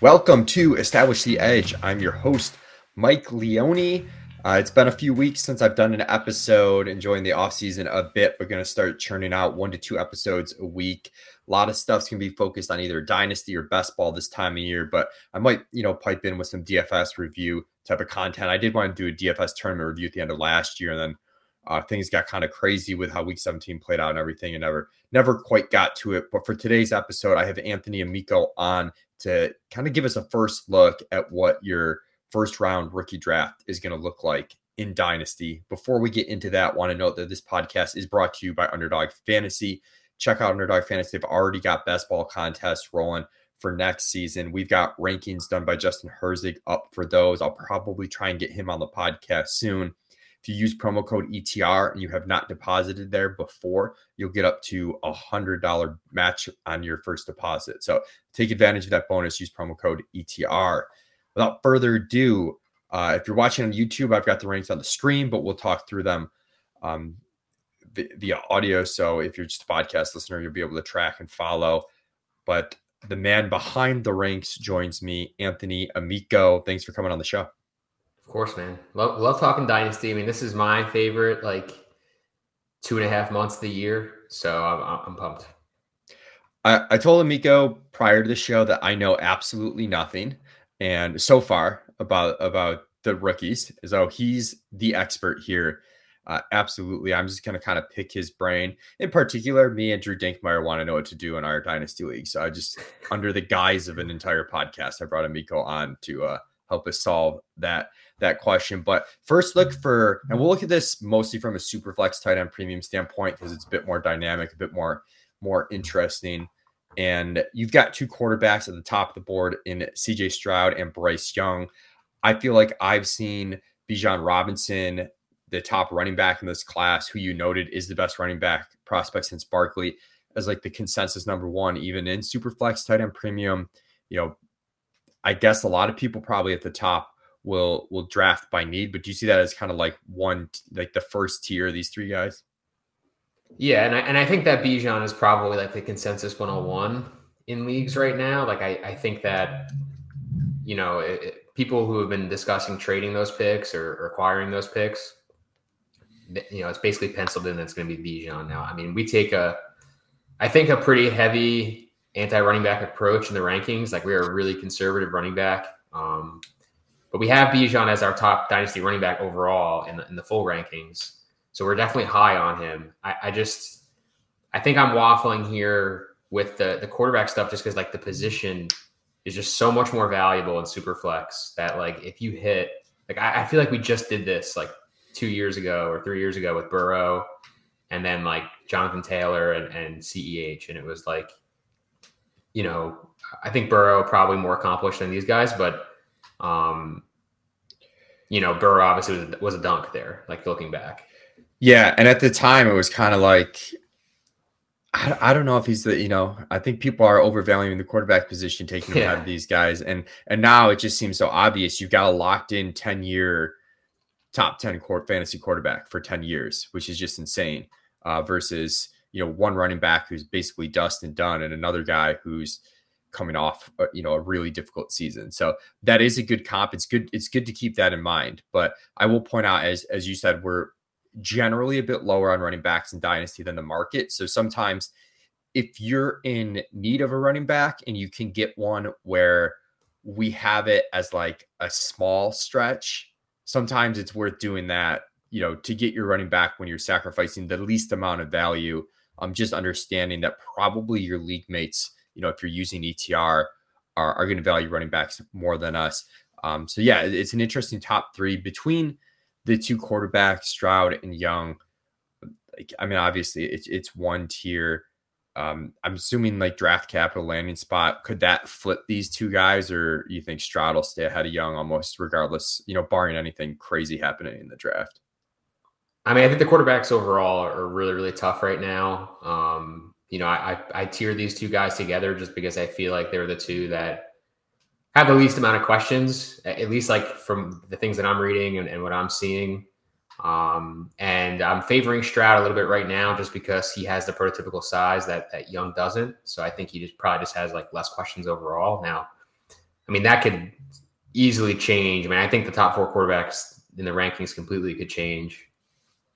Welcome to Establish the Edge. I'm your host, Mike Leone. Uh, it's been a few weeks since I've done an episode, enjoying the off season a bit. We're going to start churning out one to two episodes a week. A lot of stuff's going to be focused on either dynasty or best ball this time of year, but I might, you know, pipe in with some DFS review type of content. I did want to do a DFS tournament review at the end of last year, and then uh, things got kind of crazy with how Week 17 played out and everything, and never, never quite got to it. But for today's episode, I have Anthony Amico on to kind of give us a first look at what your first round rookie draft is going to look like in Dynasty. Before we get into that, want to note that this podcast is brought to you by Underdog Fantasy. Check out Underdog Fantasy. They've already got best ball contests rolling for next season. We've got rankings done by Justin Herzig up for those. I'll probably try and get him on the podcast soon. If you use promo code ETR and you have not deposited there before, you'll get up to a hundred dollar match on your first deposit. So take advantage of that bonus. Use promo code ETR. Without further ado, uh, if you're watching on YouTube, I've got the ranks on the screen, but we'll talk through them um, via audio. So if you're just a podcast listener, you'll be able to track and follow. But the man behind the ranks joins me, Anthony Amico. Thanks for coming on the show. Course, man. Love, love talking dynasty. I mean, this is my favorite like two and a half months of the year, so I'm, I'm pumped. I, I told Amico prior to the show that I know absolutely nothing, and so far about about the rookies, so he's the expert here. Uh, absolutely, I'm just gonna kind of pick his brain. In particular, me and Drew Dinkmeyer want to know what to do in our dynasty league. So I just, under the guise of an entire podcast, I brought Amico on to uh, help us solve that that question. But first, look for, and we'll look at this mostly from a super flex tight end premium standpoint because it's a bit more dynamic, a bit more more interesting. And you've got two quarterbacks at the top of the board in CJ Stroud and Bryce Young. I feel like I've seen Bijan Robinson, the top running back in this class, who you noted is the best running back prospect since Barkley, as like the consensus number one, even in super flex tight end premium. You know, I guess a lot of people probably at the top will will draft by need, but do you see that as kind of like one like the first tier of these three guys? Yeah, and I, and I think that Bijan is probably like the consensus 101 in leagues right now. Like I, I think that you know it, people who have been discussing trading those picks or, or acquiring those picks, you know, it's basically penciled in that's going to be Bijan now. I mean, we take a, I think a pretty heavy anti-running back approach in the rankings. Like we are a really conservative running back. Um, but we have Bijan as our top dynasty running back overall in the, in the full rankings. So we're definitely high on him. I, I just, I think I'm waffling here with the the quarterback stuff just because like the position is just so much more valuable in super flex that like if you hit like I, I feel like we just did this like two years ago or three years ago with Burrow and then like Jonathan Taylor and, and CEH and it was like you know, I think Burrow probably more accomplished than these guys, but um, you know, Burrow obviously was a, was a dunk there, like looking back. Yeah, and at the time it was kind of like I, I don't know if he's the you know I think people are overvaluing the quarterback position taking yeah. out of these guys and and now it just seems so obvious you've got a locked in 10 year top 10 court fantasy quarterback for 10 years which is just insane uh, versus you know one running back who's basically dust and done, and another guy who's coming off uh, you know a really difficult season. So that is a good comp. It's good. It's good to keep that in mind. But I will point out, as as you said, we're generally a bit lower on running backs in dynasty than the market. So sometimes if you're in need of a running back and you can get one where we have it as like a small stretch, sometimes it's worth doing that, you know, to get your running back when you're sacrificing the least amount of value um, just understanding that probably your league mates, you know, if you're using ETR, are, are going to value running backs more than us. Um, so yeah, it's an interesting top three between the two quarterbacks, Stroud and Young. Like, I mean, obviously it's it's one tier. Um, I'm assuming like draft capital landing spot. Could that flip these two guys, or you think Stroud will stay ahead of Young almost regardless? You know, barring anything crazy happening in the draft. I mean, I think the quarterbacks overall are really, really tough right now. Um, you know, I, I, I tier these two guys together just because I feel like they're the two that have the least amount of questions, at least like from the things that I'm reading and, and what I'm seeing. Um, and I'm favoring Stroud a little bit right now just because he has the prototypical size that that Young doesn't. So I think he just probably just has like less questions overall. Now, I mean, that could easily change. I mean, I think the top four quarterbacks in the rankings completely could change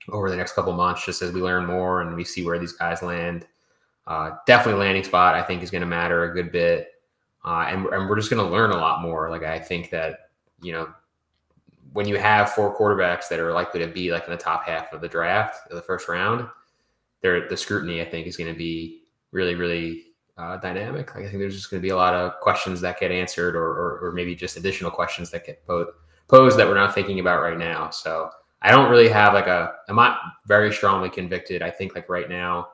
over the next couple months, just as we learn more and we see where these guys land. Uh, definitely landing spot, I think, is going to matter a good bit. Uh, and, and we're just going to learn a lot more. Like, I think that, you know, when you have four quarterbacks that are likely to be like in the top half of the draft of the first round, the scrutiny I think is going to be really, really uh, dynamic. Like, I think there's just going to be a lot of questions that get answered, or, or, or maybe just additional questions that get posed posed that we're not thinking about right now. So I don't really have like a. I'm not very strongly convicted. I think like right now,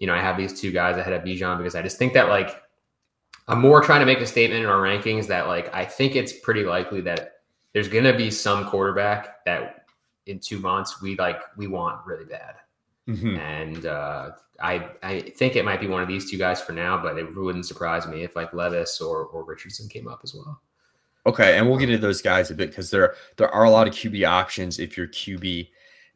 you know, I have these two guys ahead of Bijan because I just think that like I'm more trying to make a statement in our rankings that like I think it's pretty likely that there's going to be some quarterback that in two months we like we want really bad. Mm-hmm. And uh, I I think it might be one of these two guys for now, but it wouldn't surprise me if like Levis or or Richardson came up as well. Okay, and we'll get into those guys a bit because there there are a lot of QB options if you're QB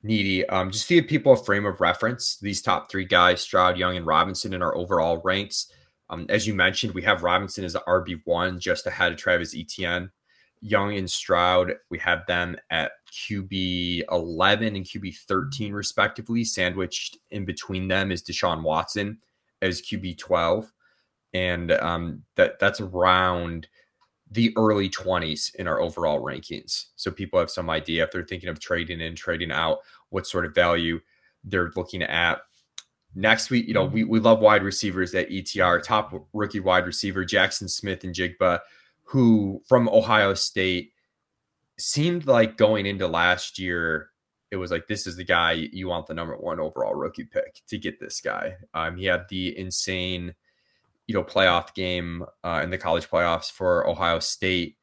needy. Um, just to give people a frame of reference, these top three guys, Stroud, Young, and Robinson, in our overall ranks. Um, as you mentioned, we have Robinson as the RB one, just ahead of Travis Etienne. Young and Stroud, we have them at QB 11 and QB 13, respectively. Sandwiched in between them is Deshaun Watson as QB 12, and um, that that's around the early 20s in our overall rankings. So people have some idea if they're thinking of trading in, trading out, what sort of value they're looking at. Next week, you know, we, we love wide receivers at ETR. Top rookie wide receiver, Jaxon Smith-Njigba, who from Ohio State seemed like going into last year, it was like, this is the guy you want the number one overall rookie pick to get this guy. Um, he had the insane – you know playoff game uh, in the college playoffs for Ohio State.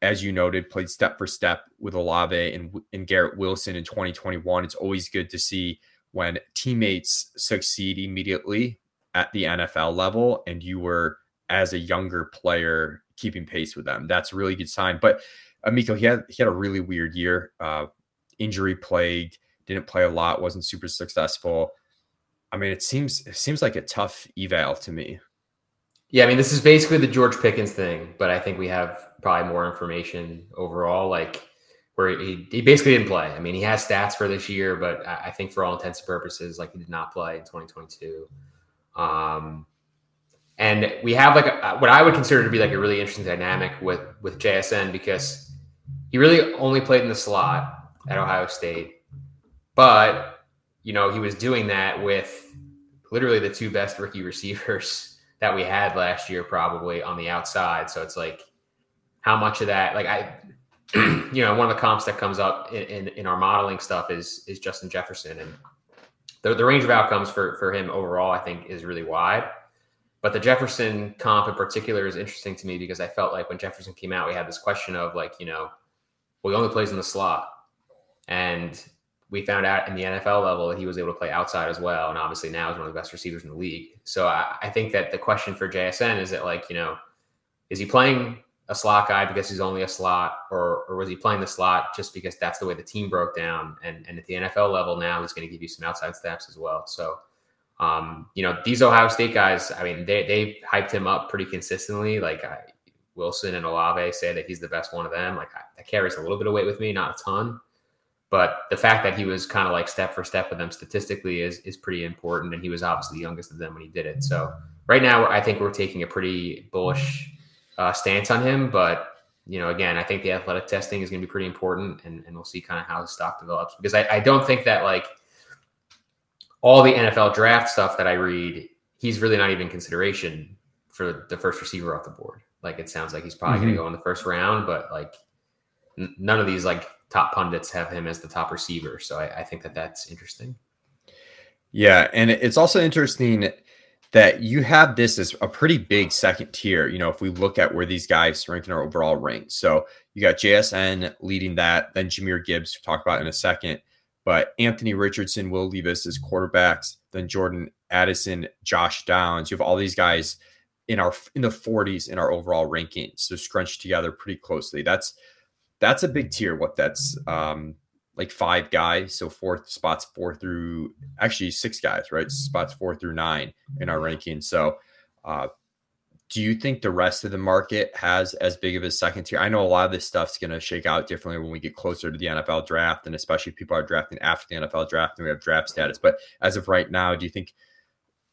As you noted, played step for step with Olave and, and Garrett Wilson in 2021. It's always good to see when teammates succeed immediately at the NFL level, and you were as a younger player keeping pace with them. That's a really good sign. But Amico, he had he had a really weird year, uh, injury plagued, didn't play a lot, wasn't super successful. I mean, it seems it seems like a tough eval to me. Yeah, I mean, this is basically the George Pickens thing, but I think we have probably more information overall. Like, where he, he basically didn't play. I mean, he has stats for this year, but I, think for all intents and purposes, like he did not play in 2022. Um, and we have like a, what I would consider to be like a really interesting dynamic with with JSN because he really only played in the slot at Ohio State, but you know he was doing that with literally the two best rookie receivers that we had last year probably on the outside. So it's like how much of that, like I, you know, one of the comps that comes up in, in, in, our modeling stuff is is Justin Jefferson, and the, the range of outcomes for for him overall, I think, is really wide. But the Jefferson comp in particular is interesting to me because I felt like when Jefferson came out, we had this question of like, you know, well, he only plays in the slot, and we found out in the NFL level that he was able to play outside as well. And obviously now is one of the best receivers in the league. So I, I, think that the question for JSN is that like, you know, is he playing a slot guy because he's only a slot or, or was he playing the slot just because that's the way the team broke down? And, and at the NFL level now he's going to give you some outside steps as well. So, um, you know, these Ohio State guys, I mean, they, they hyped him up pretty consistently. Like I, Wilson and Olave say that he's the best one of them. Like I, that carries a little bit of weight with me, not a ton. But the fact that he was kind of like step for step with them statistically is is pretty important, and he was obviously the youngest of them when he did it. So right now, I think we're taking a pretty bullish uh, stance on him. But you know, again, I think the athletic testing is going to be pretty important, and, and we'll see kind of how the stock develops because I, I don't think that like all the NFL draft stuff that I read, he's really not even consideration for the first receiver off the board. Like it sounds like he's probably mm-hmm. going to go in the first round, but like n- none of these like top pundits have him as the top receiver. So I, I think that that's interesting. Yeah, and it's also interesting that you have this as a pretty big second tier. You know, if we look at where these guys rank in our overall rank, so you got JSN leading that, then Jahmyr Gibbs, we'll talk about in a second, but Anthony Richardson, Will Levis as quarterbacks, then Jordan Addison, Josh Downs. You have all these guys in our in the 40s in our overall rankings, so scrunched together pretty closely. That's that's a big tier. What that's um, like five guys, so fourth spots four through actually six guys, right? Spots four through nine in our ranking. So uh, do you think the rest of the market has as big of a second tier? I know a lot of this stuff's going to shake out differently when we get closer to the NFL draft, and especially if people are drafting after the NFL draft and we have draft status. But as of right now, do you think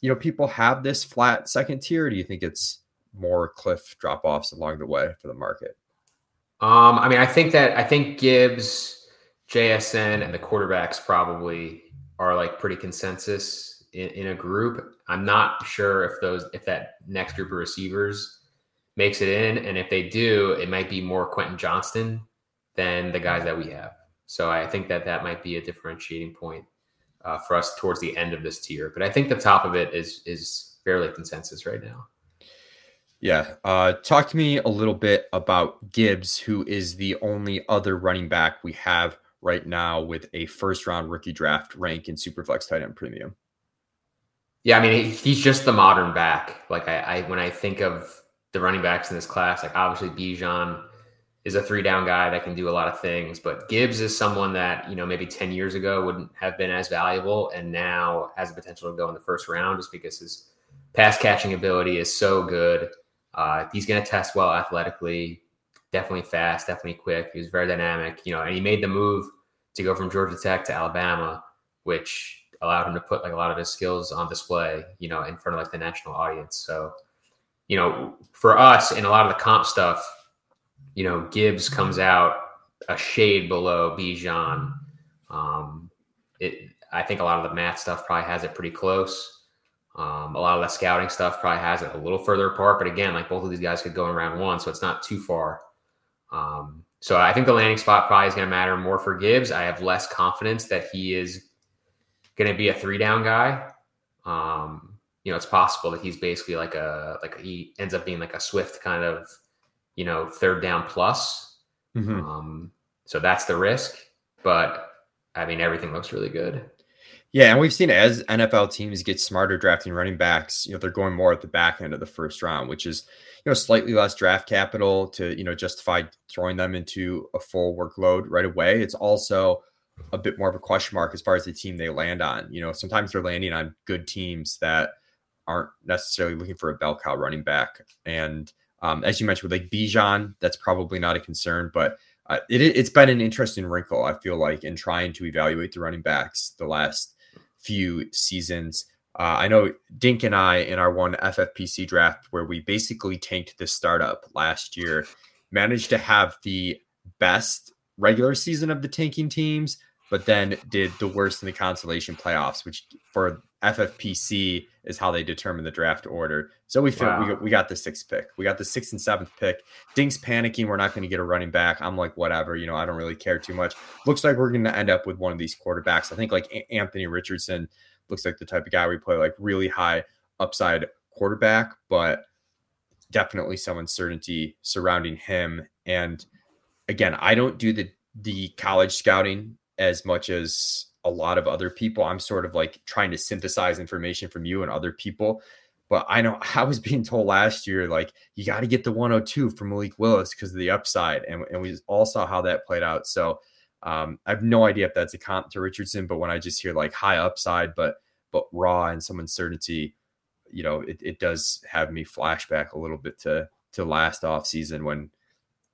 you know people have this flat second tier? Do you think it's more cliff drop offs along the way for the market? Um, I mean, I think that I think Gibbs, JSN, and the quarterbacks probably are like pretty consensus in, in a group. I'm not sure if those if that next group of receivers makes it in, and if they do, it might be more Quentin Johnston than the guys that we have. So I think that that might be a differentiating point uh, for us towards the end of this tier. But I think the top of it is is fairly consensus right now. Yeah. Uh, talk to me a little bit about Gibbs, who is the only other running back we have right now with a first round rookie draft rank in Superflex tight end premium. Yeah, I mean, he's just the modern back. Like I, I, when I think of the running backs in this class, like obviously Bijan is a three down guy that can do a lot of things, but Gibbs is someone that you know maybe ten years ago wouldn't have been as valuable, and now has the potential to go in the first round just because his pass catching ability is so good. Uh, he's going to test well athletically, definitely fast, definitely quick. He was very dynamic, you know, and he made the move to go from Georgia Tech to Alabama, which allowed him to put like a lot of his skills on display, you know, in front of like the national audience. So, you know, for us in a lot of the comp stuff, you know, Gibbs comes out a shade below Bijan. Um, it, I think a lot of the math stuff probably has it pretty close. Um, a lot of that scouting stuff probably has it a little further apart, but again, like both of these guys could go in round one, so it's not too far. Um, so I think the landing spot probably is going to matter more for Gibbs. I have less confidence that he is going to be a three down guy. Um, you know, it's possible that he's basically like a like he ends up being like a Swift kind of, you know, third down plus. Mm-hmm. Um, so that's the risk, but I mean, everything looks really good. Yeah, and we've seen as NFL teams get smarter drafting running backs, you know, they're going more at the back end of the first round, which is, you know, slightly less draft capital to, you know, justify throwing them into a full workload right away. It's also a bit more of a question mark as far as the team they land on. You know, sometimes they're landing on good teams that aren't necessarily looking for a bell cow running back. And um, as you mentioned, with like Bijan, that's probably not a concern, but uh, it, has been an interesting wrinkle, I feel like, in trying to evaluate the running backs the last few seasons. Uh, I know Dink and I, in our one FFPC draft, where we basically tanked the startup last year, managed to have the best regular season of the tanking teams, but then did the worst in the consolation playoffs, which for FFPC is how they determine the draft order. So we wow. we, we got the sixth pick. We got the sixth and seventh pick. Dink's panicking. We're not going to get a running back. I'm like, whatever. You know, I don't really care too much. Looks like we're going to end up with one of these quarterbacks. I think like Anthony Richardson looks like the type of guy we play like really high upside quarterback, but definitely some uncertainty surrounding him. And again, I don't do the the college scouting as much as a lot of other people. I'm sort of like trying to synthesize information from you and other people. But I know I was being told last year, like, you got to get the 102 from Malik Willis because of the upside. And, and we all saw how that played out. So um, I have no idea if that's a comp to Richardson, but when I just hear like high upside, but but raw and some uncertainty, you know, it, it does have me flashback a little bit to to last off season when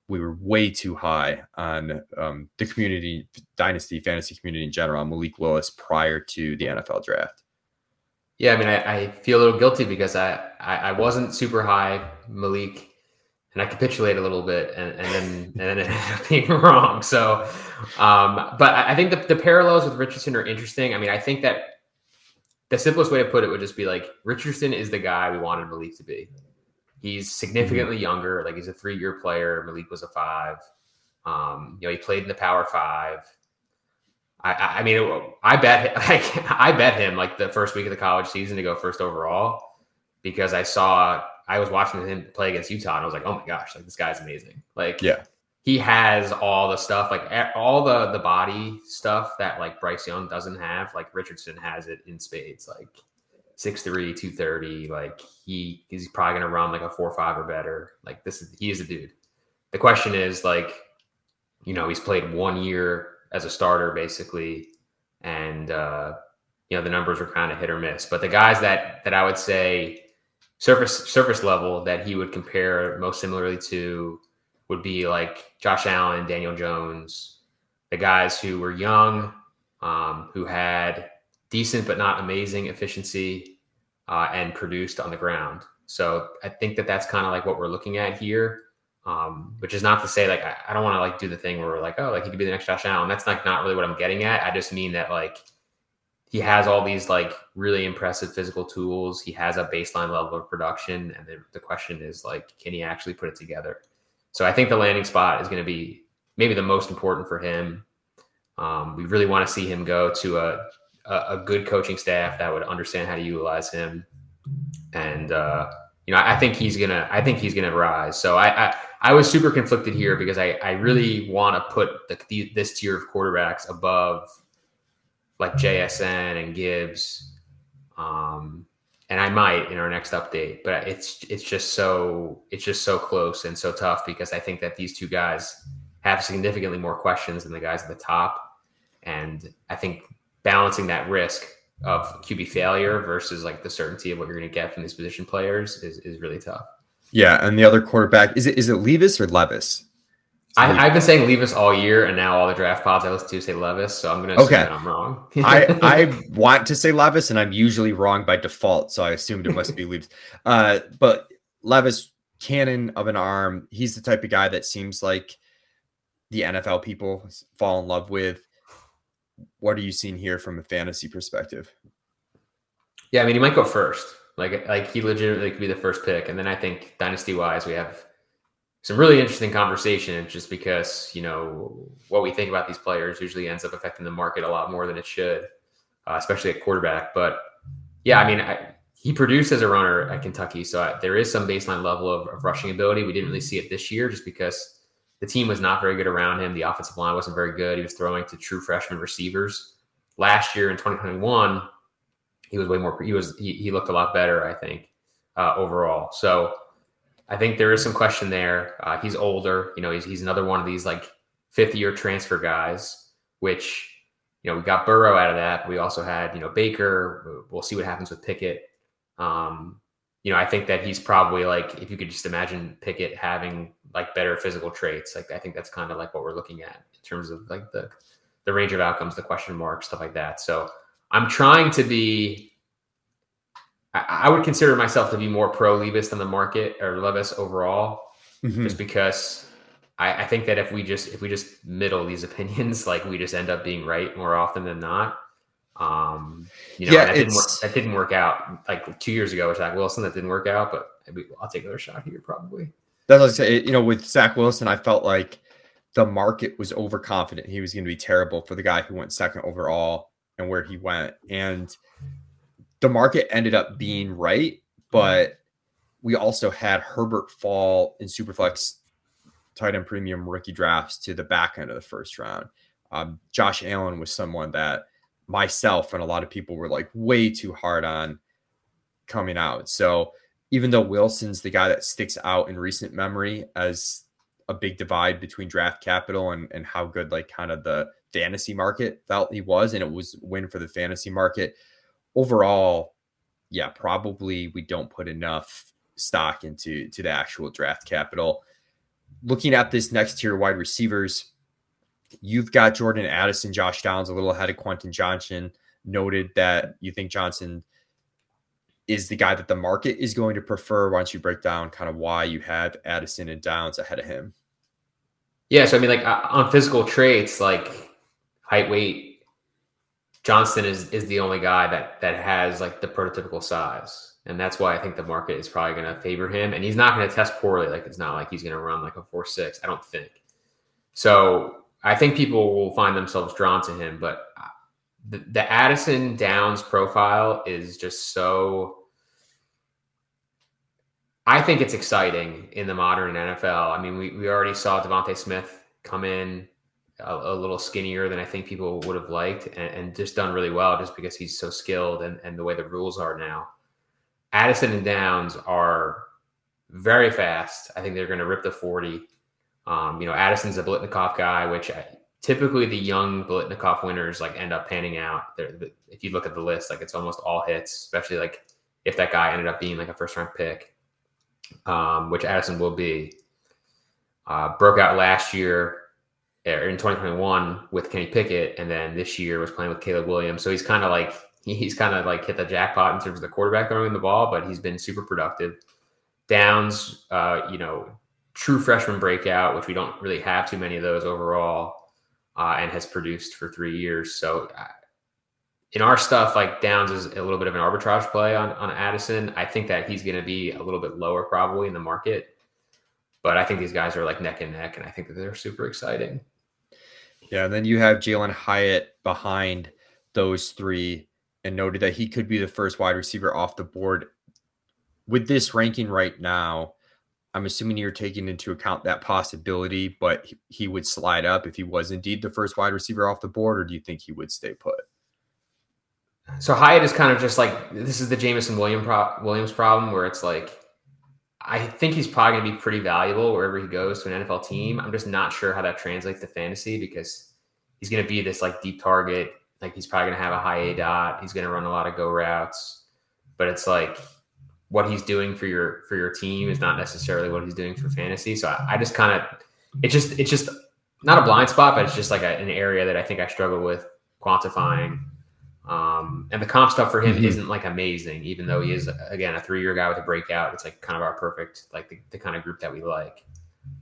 we were way too high on um, the community dynasty fantasy community in general Malik Willis prior to the NFL draft. Yeah, I mean, I, I feel a little guilty because I, I, I wasn't super high Malik, and I capitulate a little bit, and, and then and then it ended up being wrong. So, um, but I think the, the parallels with Richardson are interesting. I mean, I think that the simplest way to put it would just be like Richardson is the guy we wanted Malik to be. He's significantly mm-hmm. younger. Like he's a three year player. Malik was a five. Um, you know, he played in the Power Five. I, I mean, I bet like I bet him like the first week of the college season to go first overall because I saw I was watching him play against Utah and I was like, oh my gosh, like this guy's amazing. Like, yeah, he has all the stuff, like all the the body stuff that like Bryce Young doesn't have. Like Richardson has it in spades. Like 6'3, 230. Like he he's probably gonna run like a four five or better. Like this is he is a dude. The question is like, you know, he's played one year as a starter basically, and uh, you know, the numbers are kind of hit or miss. But the guys that that I would say surface surface level that he would compare most similarly to would be like Josh Allen, Daniel Jones, the guys who were young, um, who had decent but not amazing efficiency uh, and produced on the ground. So I think that that's kind of like what we're looking at here. Um, which is not to say like I, I don't want to like do the thing where we're like, oh, like he could be the next Josh Allen. That's like not really what I'm getting at. I just mean that like he has all these like really impressive physical tools. He has a baseline level of production, and then the question is like, can he actually put it together? So I think the landing spot is going to be maybe the most important for him. Um, we really want to see him go to a, a, a good coaching staff that would understand how to utilize him, and uh, you know I think he's gonna I think he's gonna rise. So I I, I was super conflicted here because I I really want to put the, this tier of quarterbacks above like JSN and Gibbs. Um, and I might in our next update, but it's it's just so it's just so close and so tough because I think that these two guys have significantly more questions than the guys at the top, and I think balancing that risk of QB failure versus like the certainty of what you're going to get from these position players is is really tough. Yeah, and the other quarterback is it is it Levis or Levis? I, have been saying Levis all year, and now all the draft pods I listen to say Levis, so I'm going to okay. I'm wrong. I, I want to say Levis, and I'm usually wrong by default, so I assumed it must be Levis. Uh, but Levis, cannon of an arm, he's the type of guy that seems like the NFL people fall in love with. What are you seeing here from a fantasy perspective? Yeah, I mean, he might go first. Like, like he legitimately could be the first pick, and then I think dynasty wise, we have some really interesting conversation just because you know what we think about these players usually ends up affecting the market a lot more than it should uh, especially at quarterback but yeah i mean I, he produced as a runner at kentucky so I, there is some baseline level of, of, rushing ability we didn't really see it this year just because the team was not very good around him the offensive line wasn't very good he was throwing to true freshman receivers last year in 2021 he was way more he was he, he looked a lot better i think uh, overall so I think there is some question there. Uh, he's older. You know, he's, he's another one of these like fifth year transfer guys, which, you know, we got Burrow out of that. We also had, you know, Baker. We'll see what happens with Pickett. Um, you know, I think that he's probably like, if you could just imagine Pickett having like better physical traits, like I think that's kind of like what we're looking at in terms of like the, the range of outcomes, the question marks, stuff like that. So I'm trying to be I, would consider myself to be more pro Levis than the market or Levis overall, mm-hmm. just because I, I, think that if we just if we just middle these opinions, like we just end up being right more often than not. Um, you know, yeah, that didn't, work, that didn't work out like two years ago with Zach Wilson. That didn't work out, but I'll take another shot here probably. That's what I say. You know, with Zach Wilson, I felt like the market was overconfident he was going to be terrible for the guy who went second overall and where he went. And the market ended up being right, but we also had Herbert fall in Superflex tight end premium rookie drafts to the back end of the first round. Um, Josh Allen was someone that myself and a lot of people were like way too hard on coming out. So even though Wilson's the guy that sticks out in recent memory as a big divide between draft capital and, and how good like kind of the fantasy market felt he was, and it was win for the fantasy market overall, yeah, probably we don't put enough stock into to the actual draft capital. Looking at this next tier wide receivers, you've got Jordan Addison, Josh Downs a little ahead of Quentin Johnston. Noted that you think Johnston is the guy that the market is going to prefer. Why don't you break down kind of why you have Addison and Downs ahead of him? Yeah, so I mean, like uh, on physical traits, like height, weight, Johnston is is the only guy that that has like the prototypical size, and that's why I think the market is probably going to favor him. And he's not going to test poorly. Like it's not like he's going to run like a four six. I don't think. So I think people will find themselves drawn to him, but uh, the, the Addison Downs profile is just so. I think it's exciting in the modern NFL. I mean, we, we already saw DeVonta Smith come in a, a, little skinnier than I think people would have liked and, and, just done really well just because he's so skilled and, and the way the rules are now. Addison and Downs are very fast. I think they're going to rip the 40. Um, you know, Addison's a Biletnikoff guy, which I, typically the young Biletnikoff winners like end up panning out. They're, if you look at the list, like it's almost all hits, especially like if that guy ended up being like a first round pick, um, which Addison will be. Uh, broke out last year er, in 2021 with Kenny Pickett, and then this year was playing with Caleb Williams. So he's kind of like he's kind of like hit the jackpot in terms of the quarterback throwing the ball, but he's been super productive. Downs, uh, you know, true freshman breakout, which we don't really have too many of those overall, uh, and has produced for three years. So uh, in our stuff, like Downs is a little bit of an arbitrage play on, on Addison. I think that he's going to be a little bit lower probably in the market, but I think these guys are like neck and neck, and I think that they're super exciting. Yeah, and then you have Jalin Hyatt behind those three and noted that he could be the first wide receiver off the board. With this ranking right now, I'm assuming you're taking into account that possibility, but he would slide up if he was indeed the first wide receiver off the board, or do you think he would stay put? So Hyatt is kind of just like this is the Jameson William pro- Williams problem, where it's like I think he's probably going to be pretty valuable wherever he goes to an NFL team. I'm just not sure how that translates to fantasy because he's going to be this like deep target like he's probably going to have a high A dot. He's going to run a lot of go routes, but it's like what he's doing for your for your team is not necessarily what he's doing for fantasy. So I, I just kind of it's just it's just not a blind spot, but it's just like a, an area that I think I struggle with quantifying. Um, and the comp stuff for him mm-hmm. isn't like amazing, even though he is again a three year guy with a breakout. It's like kind of our perfect like the, the kind of group that we like.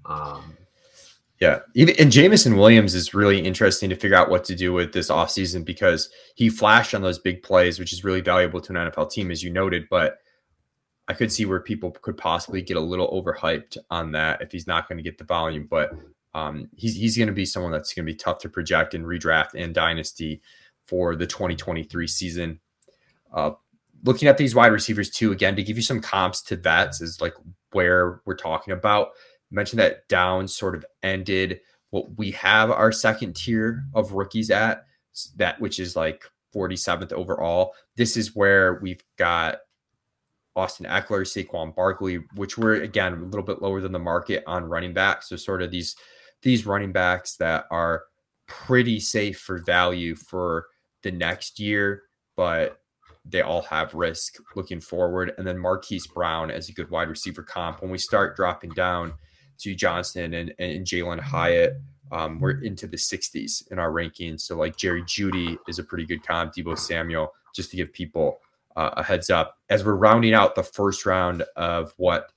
Um, yeah. Even, and Jameson Williams is really interesting to figure out what to do with this offseason because he flashed on those big plays, which is really valuable to an NFL team, as you noted. But I could see where people could possibly get a little overhyped on that if he's not going to get the volume. But um, he's, he's going to be someone that's going to be tough to project in redraft and dynasty for the 2023 season. Uh, looking at these wide receivers too, again, to give you some comps to vets is like where we're talking about mentioned that Downs sort of ended what we have our second tier of rookies at, that which is like 47th overall. This is where we've got Austin Ekeler, Saquon Barkley, which were again a little bit lower than the market on running backs. So sort of these these running backs that are pretty safe for value for the next year, but they all have risk looking forward. And then Marquise Brown as a good wide receiver comp. When we start dropping down to Johnston and, and Jalin Hyatt. Um, we're into the 60s in our rankings. So like Jerry Jeudy is a pretty good comp, Deebo Samuel, just to give people uh, a heads up. As we're rounding out the first round of what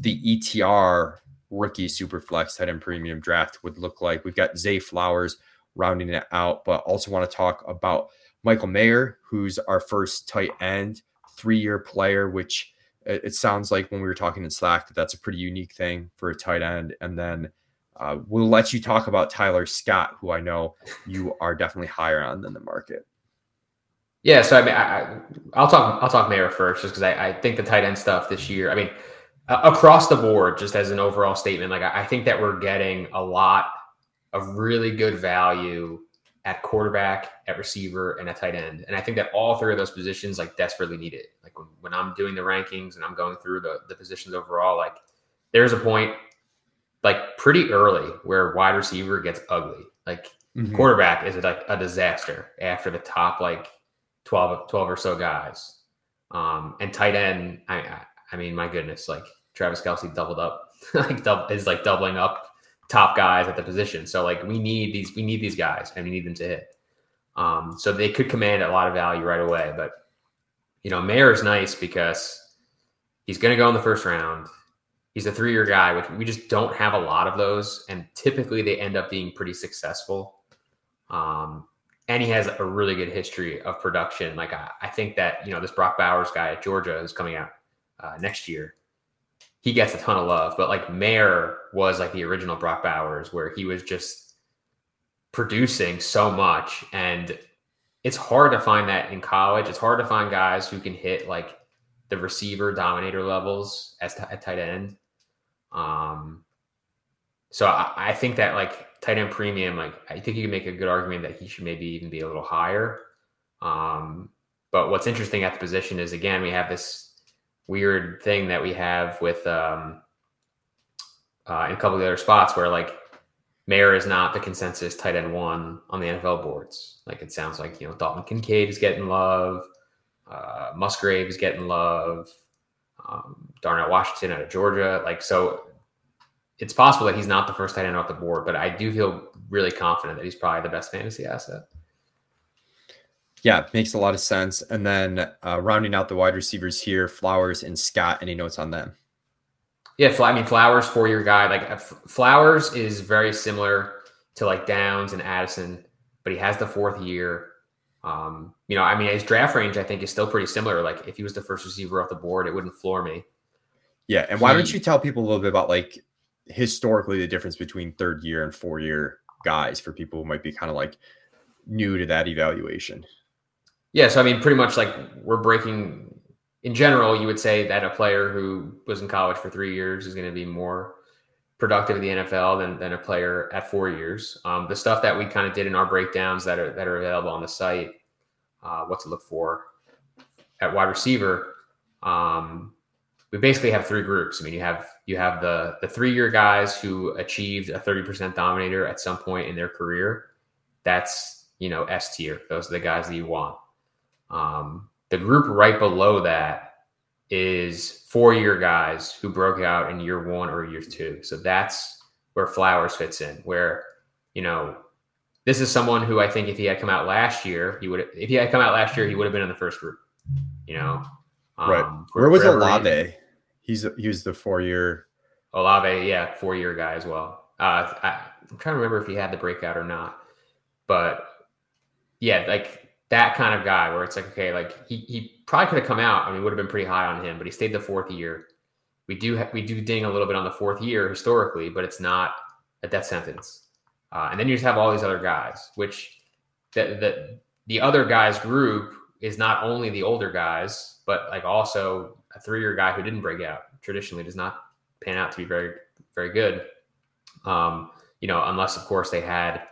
the ETR rookie superflex tight end premium draft would look like, we've got Zay Flowers rounding it out, but also want to talk about Michael Mayer, who's our first tight end, three year player, which it, it, sounds like when we were talking in Slack that that's a pretty unique thing for a tight end. And then uh, we'll let you talk about Tyler Scott, who I know you are definitely higher on than the market. Yeah, so I mean, I, will talk. I'll talk Mayer first, just because I, I, think the tight end stuff this year. I mean, uh, across the board, just as an overall statement, like I, I think that we're getting a lot of really good value at quarterback, at receiver, and at tight end. And I think that all three of those positions like desperately need it. Like when, when I'm doing the rankings and I'm going through the, the positions overall, like there's a point like pretty early where wide receiver gets ugly. Like mm-hmm. quarterback is like a disaster after the top like 12, 12 or so guys. Um, and tight end, I, I, I mean, my goodness, like Travis Kelce doubled up, like double, is like doubling up top guys at the position. So like we need these we need these guys and we need them to hit. Um, so they could command a lot of value right away. But you know, Mayer is nice because he's going to go in the first round. He's a three-year guy, which we just don't have a lot of those, and typically they end up being pretty successful. Um, and he has a really good history of production. Like I, I think that you know this Brock Bowers guy at Georgia is coming out uh, next year he gets a ton of love. But like Mayer was like the original Brock Bowers, where he was just producing so much. And it's hard to find that in college. It's hard to find guys who can hit like the receiver dominator levels as t- at tight end. Um, so I, I, think that like tight end premium, like I think you can make a good argument that he should maybe even be a little higher. Um, but what's interesting at the position is again we have this weird thing that we have with um, uh, in a couple of the other spots where like Mayer is not the consensus tight end one on the NFL boards. Like it sounds like you know Dalton Kincaid is getting love. Uh, Musgrave is getting love. Um, Darnell Washington out of Georgia. Like, so it's possible that he's not the first tight end off the board, but I do feel really confident that he's probably the best fantasy asset. Yeah, makes a lot of sense. And then uh, rounding out the wide receivers here, Flowers and Scott. Any notes on them? Yeah, I mean Flowers, four year guy. Like Flowers is very similar to like Downs and Addison, but he has the fourth year. Um, you know, I mean, his draft range I think is still pretty similar. Like if he was the first receiver off the board, it wouldn't floor me. Yeah, and why don't you tell people a little bit about like historically the difference between third year and four year guys for people who might be kind of like new to that evaluation? Yeah, so I mean, pretty much like we're breaking. In general, you would say that a player who was in college for three years is going to be more productive in the NFL than, than a player at four years. Um, the stuff that we kind of did in our breakdowns that are that are available on the site, uh, what to look for at wide receiver. Um, we basically have three groups. I mean, you have you have the the three year guys who achieved a thirty percent dominator at some point in their career. That's you know S tier. Those are the guys that you want. Um, the group right below that is four year guys who broke out in year one or year two. So that's where Flowers fits in. Where you know this is someone who I think if he had come out last year, he would if he had come out last year, he would have been in the first group. You know, um, right? Where was Olave? He's he was the four year. Olave, yeah, four year guy as well. Uh, I, I'm trying to remember if he had the breakout or not, but yeah, like that kind of guy where it's like, okay, like he, he probably could have come out. I mean, would have been pretty high on him, but he stayed the fourth year. We do ha- we do ding a little bit on the fourth year historically, but it's not a death sentence. Uh, and then you just have all these other guys, which the, the the other guys group is not only the older guys, but like also a three year guy who didn't break out. Traditionally, does not pan out to be very very good. Um, you know, unless of course they had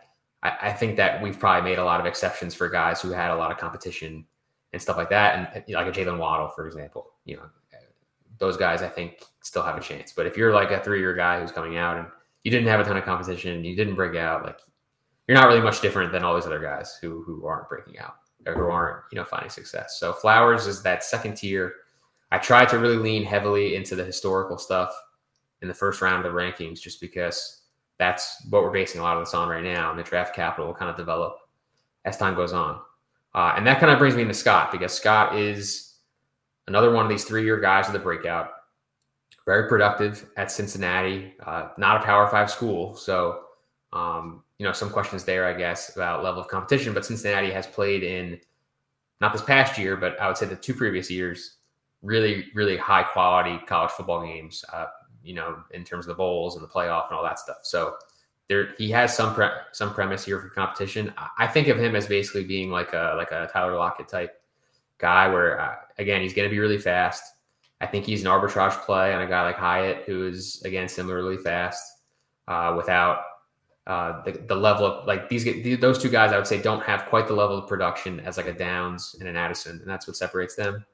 I, I, think that we've probably made a lot of exceptions for guys who had a lot of competition and stuff like that, and like a Jalen Waddle, for example. You know, those guys I think still have a chance. But if you're like a three-year guy who's coming out and you didn't have a ton of competition, you didn't break out, like you're not really much different than all these other guys who who aren't breaking out or who aren't you know finding success. So Flowers is that second tier. I tried to really lean heavily into the historical stuff in the first round of the rankings, just because that's what we're basing a lot of this on right now. And the draft capital will kind of develop as time goes on. Uh, and that kind of brings me into Scott because Scott is another one of these three year guys with the breakout. Very productive at Cincinnati, uh, not a Power Five school. So, um, you know, some questions there, I guess, about level of competition. But Cincinnati has played in not this past year, but I would say the two previous years, really, really high quality college football games. Uh, you know, in terms of the bowls and the playoff and all that stuff. So there, he has some pre- some premise here for competition. I think of him as basically being like a like a Tyler Lockett type guy, where uh, again he's going to be really fast. I think he's an arbitrage play on a guy like Hyatt, who is again similarly fast, uh, without uh, the, the level of like these those two guys. I would say don't have quite the level of production as like a Downs and an Addison, and that's what separates them.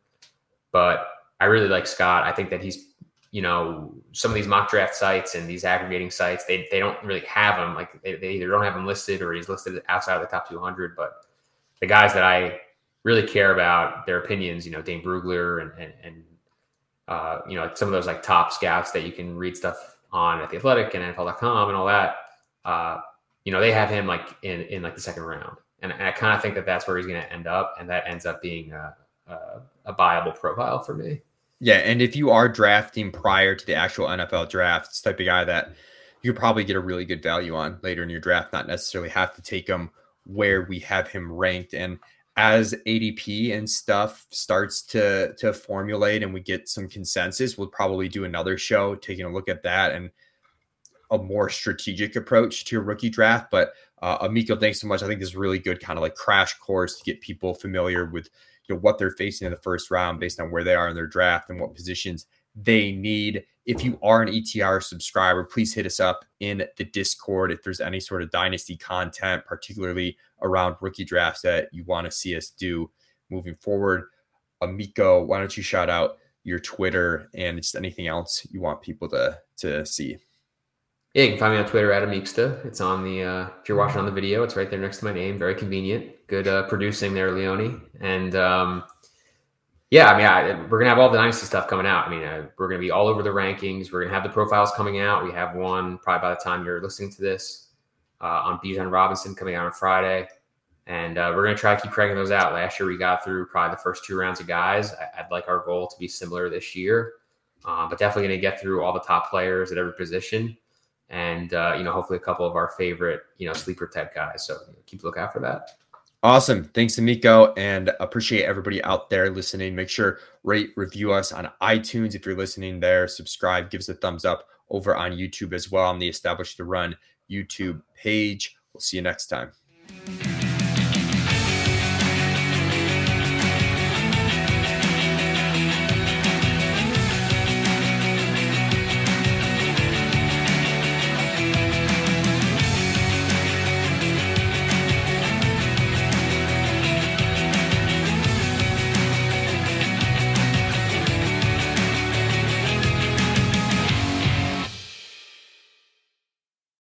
But I really like Scott. I think that he's you know some of these mock draft sites and these aggregating sites they, they don't really have him like they, they either don't have him listed or he's listed outside of the top 200 but the guys that i really care about their opinions you know dane brugler and and, and uh, you know some of those like top scouts that you can read stuff on at the athletic and nfl.com and all that uh, you know they have him like in in like the second round and, and i kind of think that that's where he's going to end up and that ends up being a, a, a viable profile for me yeah, and if you are drafting prior to the actual NFL draft, it's type of guy that you probably get a really good value on later in your draft, not necessarily have to take him where we have him ranked. And as ADP and stuff starts to to formulate and we get some consensus, we'll probably do another show taking a look at that and a more strategic approach to your rookie draft. But uh, Amico, thanks so much. I think this is really good kind of like crash course to get people familiar with you know what they're facing in the first round based on where they are in their draft and what positions they need. If you are an ETR subscriber, please hit us up in the Discord if there's any sort of dynasty content, particularly around rookie drafts that you want to see us do moving forward. Amico, why don't you shout out your Twitter and just anything else you want people to to see? Yeah, you can find me on Twitter at Amixta. It's on the uh, if you're watching on the video, it's right there next to my name. Very convenient. Good uh, producing there, Leone. And um, Yeah, I mean, I, we're gonna have all the dynasty stuff coming out. I mean, uh, we're gonna be all over the rankings. We're gonna have the profiles coming out. We have one probably by the time you're listening to this uh, on Bijan Robinson coming out on Friday, and uh, we're gonna try to keep cranking those out. Last year we got through probably the first two rounds of guys. I, would like our goal to be similar this year, uh, but definitely gonna get through all the top players at every position, and uh, you know, hopefully a couple of our favorite you know sleeper type guys. So keep a look out for that. Awesome. Thanks, Amico, and appreciate everybody out there listening. Make sure rate, review us on iTunes if you're listening there. Subscribe, give us a thumbs up over on YouTube as well on the Establish the Run YouTube page. We'll see you next time.